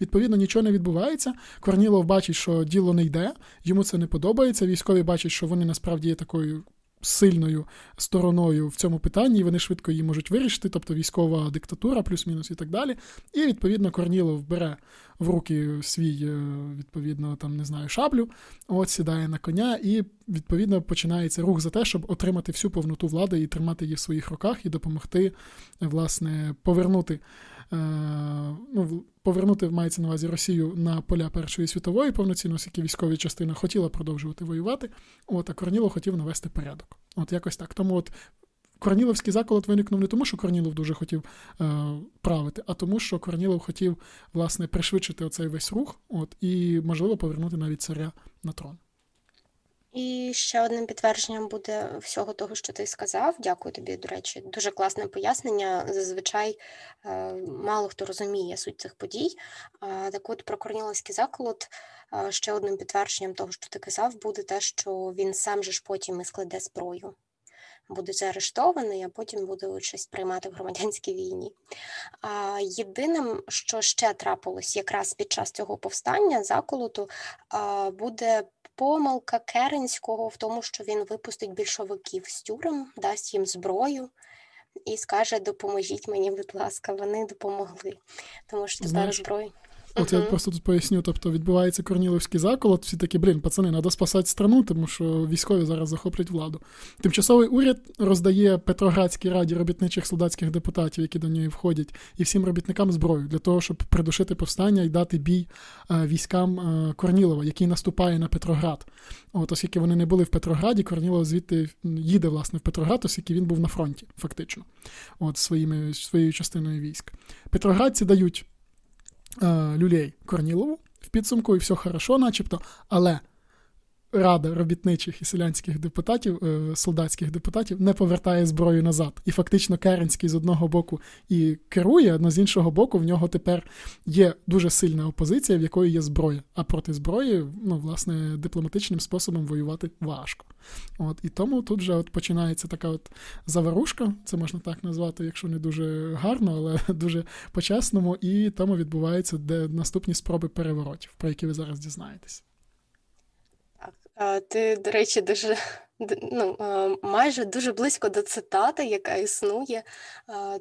Відповідно, нічого не відбувається. Корнілов бачить, що діло не йде, йому це не подобається. Військові бачать, що вони насправді є такою сильною стороною в цьому питанні, і вони швидко її можуть вирішити, тобто військова диктатура, плюс-мінус і так далі. І відповідно Корнілов бере в руки свій, е, відповідно, там не знаю, шаблю, от сідає на коня, і відповідно починається рух за те, щоб отримати всю повноту влади і тримати її в своїх руках, і допомогти, власне, повернути. Е, ну, Повернути мається на увазі Росію на поля Першої світової повноцінно, оскільки військові частина хотіла продовжувати воювати. От, а Корнілов хотів навести порядок. От якось так. Тому от Корніловський заколот виникнув не тому, що Корнілов дуже хотів е, правити, а тому, що Корнілов хотів власне пришвидшити оцей весь рух, от і можливо повернути навіть царя на трон. І ще одним підтвердженням буде всього того, що ти сказав. Дякую тобі, до речі, дуже класне пояснення. Зазвичай е, мало хто розуміє суть цих подій. Так от про Корніловський заколот ще одним підтвердженням того, що ти казав, буде те, що він сам же ж потім і складе зброю. Буде заарештований, а потім буде участь приймати в громадянській війні. А Єдиним, що ще трапилось якраз під час цього повстання заколоту, буде помилка Керенського в тому, що він випустить більшовиків з тюрем, дасть їм зброю і скаже: Допоможіть мені, будь ласка, вони допомогли. Тому що тепер зброю. От я просто тут поясню, тобто відбувається Корніловський заколот, всі такі, блін, пацани, треба спасати страну, тому що військові зараз захоплять владу. Тимчасовий уряд роздає Петроградській раді робітничих солдатських депутатів, які до нього входять, і всім робітникам зброю для того, щоб придушити повстання і дати бій е, військам е, Корнілова, який наступає на Петроград. От, оскільки вони не були в Петрограді, Корнілов звідти їде власне в Петроград, оскільки він був на фронті, фактично, от своїми своєю частиною військ. Петроградці дають. Е, люлей Корнілову в підсумку, і все хорошо, начебто, але Рада робітничих і селянських депутатів, е, солдатських депутатів не повертає зброю назад. І фактично Керенський з одного боку і керує, але з іншого боку, в нього тепер є дуже сильна опозиція, в якої є зброя. А проти зброї, ну, власне, дипломатичним способом воювати важко. От І тому тут вже от починається така от заварушка, це можна так назвати, якщо не дуже гарно, але *laughs* дуже по-чесному, і тому відбуваються де наступні спроби переворотів, про які ви зараз дізнаєтесь. Ти, до речі, дуже ну, майже дуже близько до цитати, яка існує,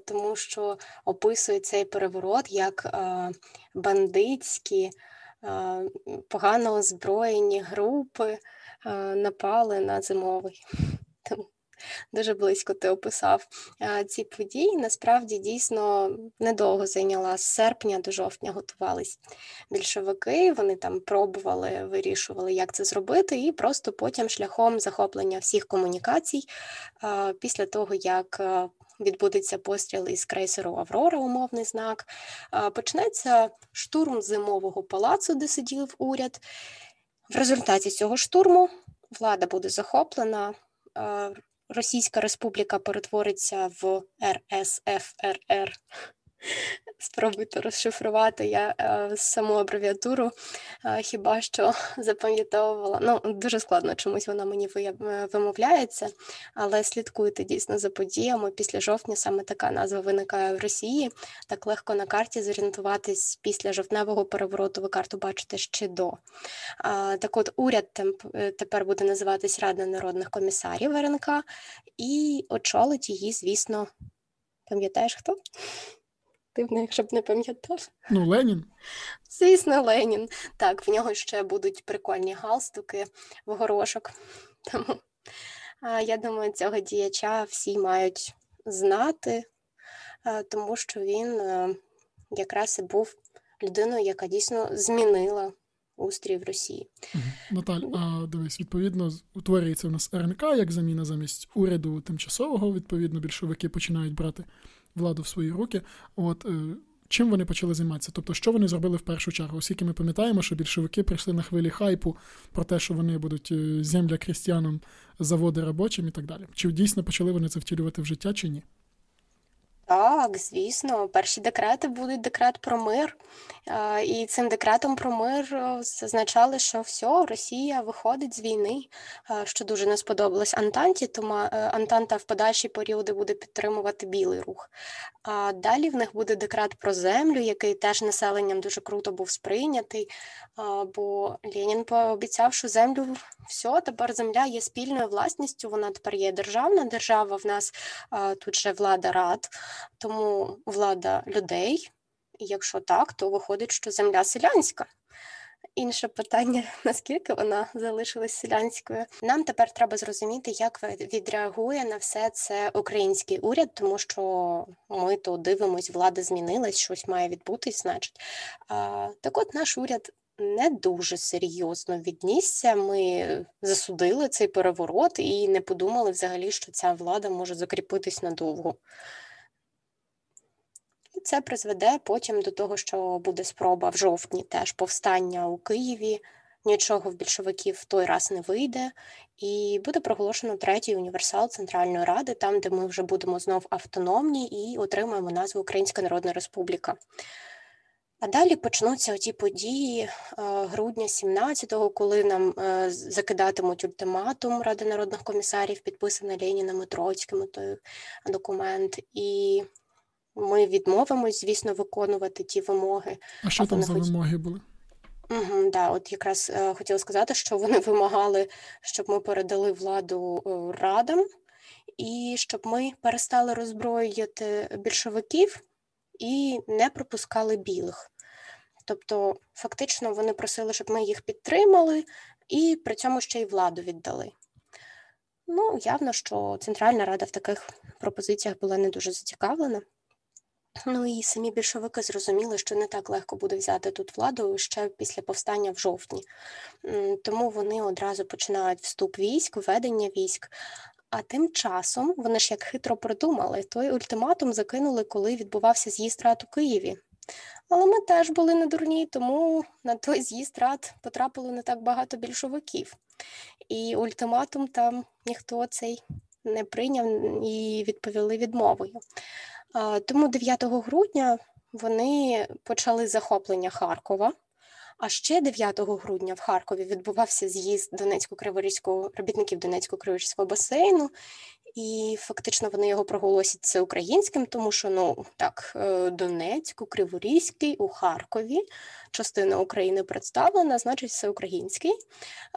тому що описує цей переворот як бандитські, погано озброєні групи напали на зимовий. Дуже близько ти описав ці події. Насправді дійсно недовго зайняла з серпня до жовтня готувались більшовики. Вони там пробували, вирішували, як це зробити, і просто потім шляхом захоплення всіх комунікацій після того, як відбудеться постріл із крейсеру Аврора, умовний знак, почнеться штурм зимового палацу, де сидів уряд. В результаті цього штурму влада буде захоплена. Російська Республіка перетвориться в РСФРР. Спробуйте розшифрувати я е, саму абревіатуру, е, хіба що *laughs* запам'ятовувала. Ну, дуже складно чомусь вона мені е, вимовляється, але слідкуйте дійсно за подіями. Після жовтня саме така назва виникає в Росії. Так легко на карті зорієнтуватись після жовтневого перевороту. Ви карту бачите ще до. Так от уряд тепер буде називатись Рада народних комісарів РНК, і очолить її, звісно, пам'ятаєш хто? Дивно, якщо б не пам'ятав. Ну, Ленін. Звісно, Ленін. Так, в нього ще будуть прикольні галстуки в горошок. Тому я думаю, цього діяча всі мають знати, тому що він якраз і був людиною, яка дійсно змінила устрій в Росії. Наталь, а дивись, відповідно, утворюється в нас РНК як заміна замість уряду тимчасового. Відповідно, більшовики починають брати владу в свої руки. От е, чим вони почали займатися? Тобто, що вони зробили в першу чергу? Оскільки ми пам'ятаємо, що більшовики прийшли на хвилі хайпу про те, що вони будуть е, земля крістіянам, заводи робочим і так далі. Чи дійсно почали вони це втілювати в життя, чи ні? Так, звісно, перші декрети будуть декрет про мир, і цим декретом про мир зазначали, що все, Росія виходить з війни, що дуже не сподобалось Антанті, тому е, Антанта в подальші періоди буде підтримувати білий рух. Далі в них буде декрет про землю, який теж населенням дуже круто був сприйнятий. Бо Ленін пообіцяв, що землю все, тепер земля є спільною власністю. Вона тепер є державна держава. В нас тут же влада рад тому влада людей. Якщо так, то виходить, що земля селянська. Інше питання: *laughs* наскільки вона залишилась селянською? Нам тепер треба зрозуміти, як відреагує на все це український уряд, тому що ми то дивимось, влада змінилась, щось має відбутись, значить. А, Так, от наш уряд не дуже серйозно віднісся. Ми засудили цей переворот і не подумали взагалі, що ця влада може закріпитись надовго це призведе потім до того, що буде спроба в жовтні теж повстання у Києві. Нічого в більшовиків в той раз не вийде, і буде проголошено третій універсал Центральної Ради, там, де ми вже будемо знов автономні і отримаємо назву Українська Народна Республіка. А далі почнуться ті події е, грудня 17-го, коли нам е, закидатимуть ультиматум Ради народних комісарів, підписаний Леніним і Троцьким той документ. І ми відмовимось, звісно, виконувати ті вимоги. А що там за хоч... вимоги були? Угу, да, От якраз е, хотіла сказати, що вони вимагали, щоб ми передали владу е, радам, і щоб ми перестали роззброювати більшовиків і не пропускали білих. Тобто, фактично, вони просили, щоб ми їх підтримали і при цьому ще й владу віддали. Ну, явно, що Центральна Рада в таких пропозиціях була не дуже зацікавлена. Ну і самі більшовики зрозуміли, що не так легко буде взяти тут владу ще після повстання в жовтні. Тому вони одразу починають вступ військ, введення військ. А тим часом вони ж як хитро придумали, той ультиматум закинули, коли відбувався з'їзд рад у Києві. Але ми теж були не дурні, тому на той з'їзд рад потрапило не так багато більшовиків. І ультиматум там ніхто цей не прийняв і відповіли відмовою. Тому 9 грудня вони почали захоплення Харкова. А ще 9 грудня в Харкові відбувався з'їзд Донецько-Криворізького робітників Донецько-Криворізького басейну, і фактично вони його проголосять це українським, тому що ну так, е, Донецьку, Криворізький у Харкові, частина України представлена, значить все український.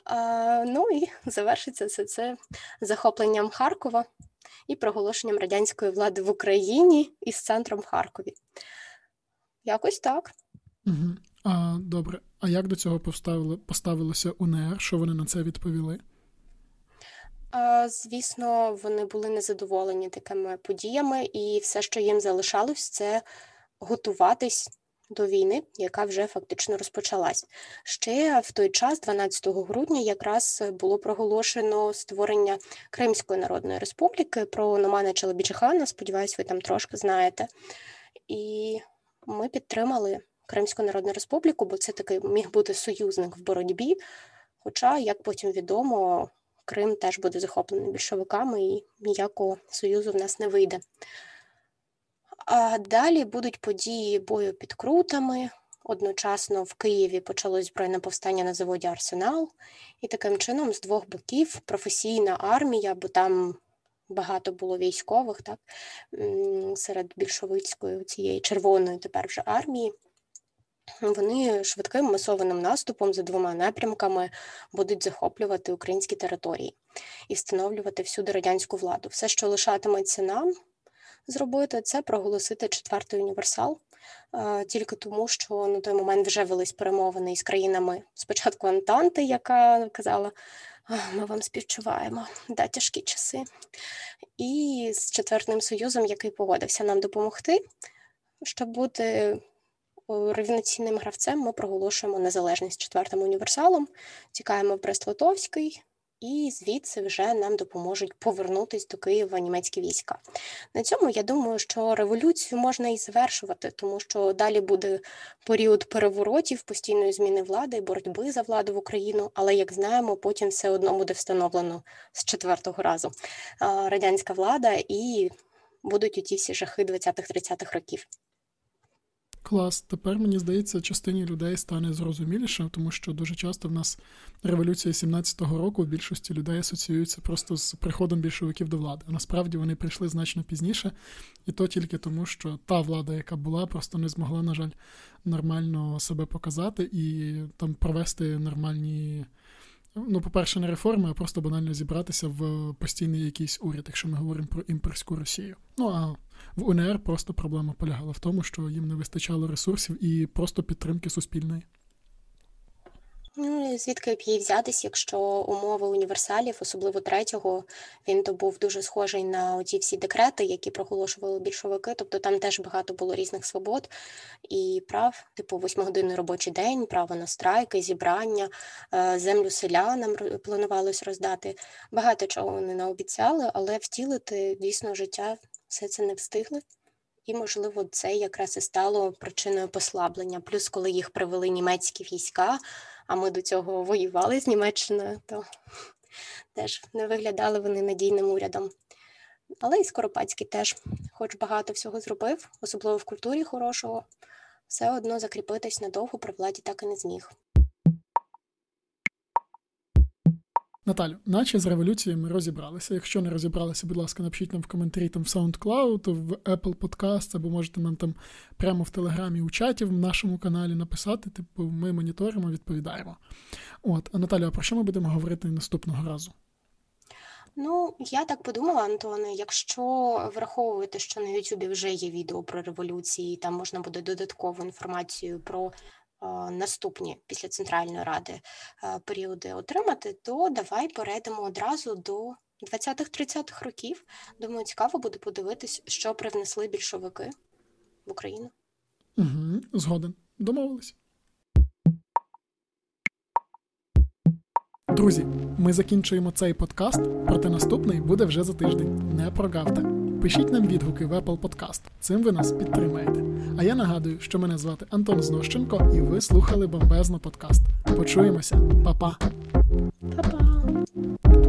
А, Ну і *laughs* завершиться все це захопленням Харкова і проголошенням радянської влади в Україні із центром в Харкові. Якось так. Угу. А, Добре. А як до цього поставили, поставилося УНР? Що вони на це відповіли? А, Звісно, вони були незадоволені такими подіями, і все, що їм залишалось, це готуватись до війни, яка вже фактично розпочалась. Ще в той час, 12 грудня, якраз було проголошено створення Кримської Народної Республіки про Номана Челебіджихана. Сподіваюсь, ви там трошки знаєте. І ми підтримали Кримську Народну Республіку, бо це такий міг бути союзник в боротьбі. Хоча, як потім відомо, Крим теж буде захоплений більшовиками і ніякого союзу в нас не вийде. А далі будуть події бою під крутами. Одночасно в Києві почалось збройне повстання на заводі Арсенал, і таким чином з двох боків професійна армія, бо там багато було військових, так серед більшовицької цієї червоної тепер вже армії. Вони швидким масованим наступом за двома напрямками будуть захоплювати українські території і встановлювати всюди радянську владу. Все, що лишатиметься нам зробити, це проголосити четвертий універсал, тільки тому, що на той момент вже велись перемовини із країнами спочатку Антанти, яка казала. Ми вам співчуваємо, да, тяжкі часи. І з четвертним союзом, який погодився нам допомогти, щоб бути рівноцінним гравцем ми проголошуємо незалежність четвертим універсалом, тікаємо в Брест-Литовський, і звідси вже нам допоможуть повернутись до Києва німецькі війська. На цьому я думаю, що революцію можна і завершувати, тому що далі буде період переворотів, постійної зміни влади, боротьби за владу в Україну. Але як знаємо, потім все одно буде встановлено з четвертого разу радянська влада і будуть оті всі жахи 20-30-х років. Клас, тепер мені здається, частині людей стане зрозуміліше, тому що дуже часто в нас революція 17-го року в більшості людей асоціюється просто з приходом більшовиків до влади. А насправді вони прийшли значно пізніше, і то тільки тому, що та влада, яка була, просто не змогла, на жаль, нормально себе показати і там провести нормальні. Ну, по-перше, не реформи, а просто банально зібратися в постійний якийсь уряд, якщо ми говоримо про імперську Росію. Ну а в УНР просто проблема полягала в тому, що їм не вистачало ресурсів і просто підтримки суспільної. Ну, звідки б їй взятись, якщо умови універсалів, особливо третього, він то був дуже схожий на ті всі декрети, які проголошували більшовики. Тобто там теж багато було різних свобод і прав, типу восьмигодинний робочий день, право на страйки, зібрання, е, землю селянам планувалось роздати. Багато чого вони наобіцяли, але втілити дійсно життя все це не встигли. І, можливо, це якраз і стало причиною послаблення. Плюс, коли їх привели німецькі війська, а ми до цього воювали з Німеччиною, то теж не виглядали вони надійним урядом. Але і Скоропадський теж, хоч багато всього зробив, особливо в культурі хорошого, все одно закріпитись надовго при владі так і не зміг. Наталю, наче з революцією ми розібралися. Якщо не розібралися, будь ласка, напишіть нам в коментарі там в SoundCloud, в Apple Podcast, або можете нам там прямо в Телеграмі у чаті в нашому каналі написати. Типу, ми моніторимо, відповідаємо. От, а Наталя, а про що ми будемо говорити наступного разу? Ну, я так подумала, Антоне, якщо враховувати, що на Ютубі вже є відео про революції, там можна буде додаткову інформацію про наступні після Центральної ради періоди отримати, то давай перейдемо одразу до 20-30-х років. Думаю, цікаво буде подивитись, що привнесли більшовики в Україну. Угу, Згоден. Домовились. Друзі, ми закінчуємо цей подкаст, проте наступний буде вже за тиждень. Не прогавте. Пишіть нам відгуки в Apple Podcast. Цим ви нас підтримаєте. А я нагадую, що мене звати Антон Знощенко, і ви слухали бомбезно подкаст. Почуємося, Па-па! Па-па!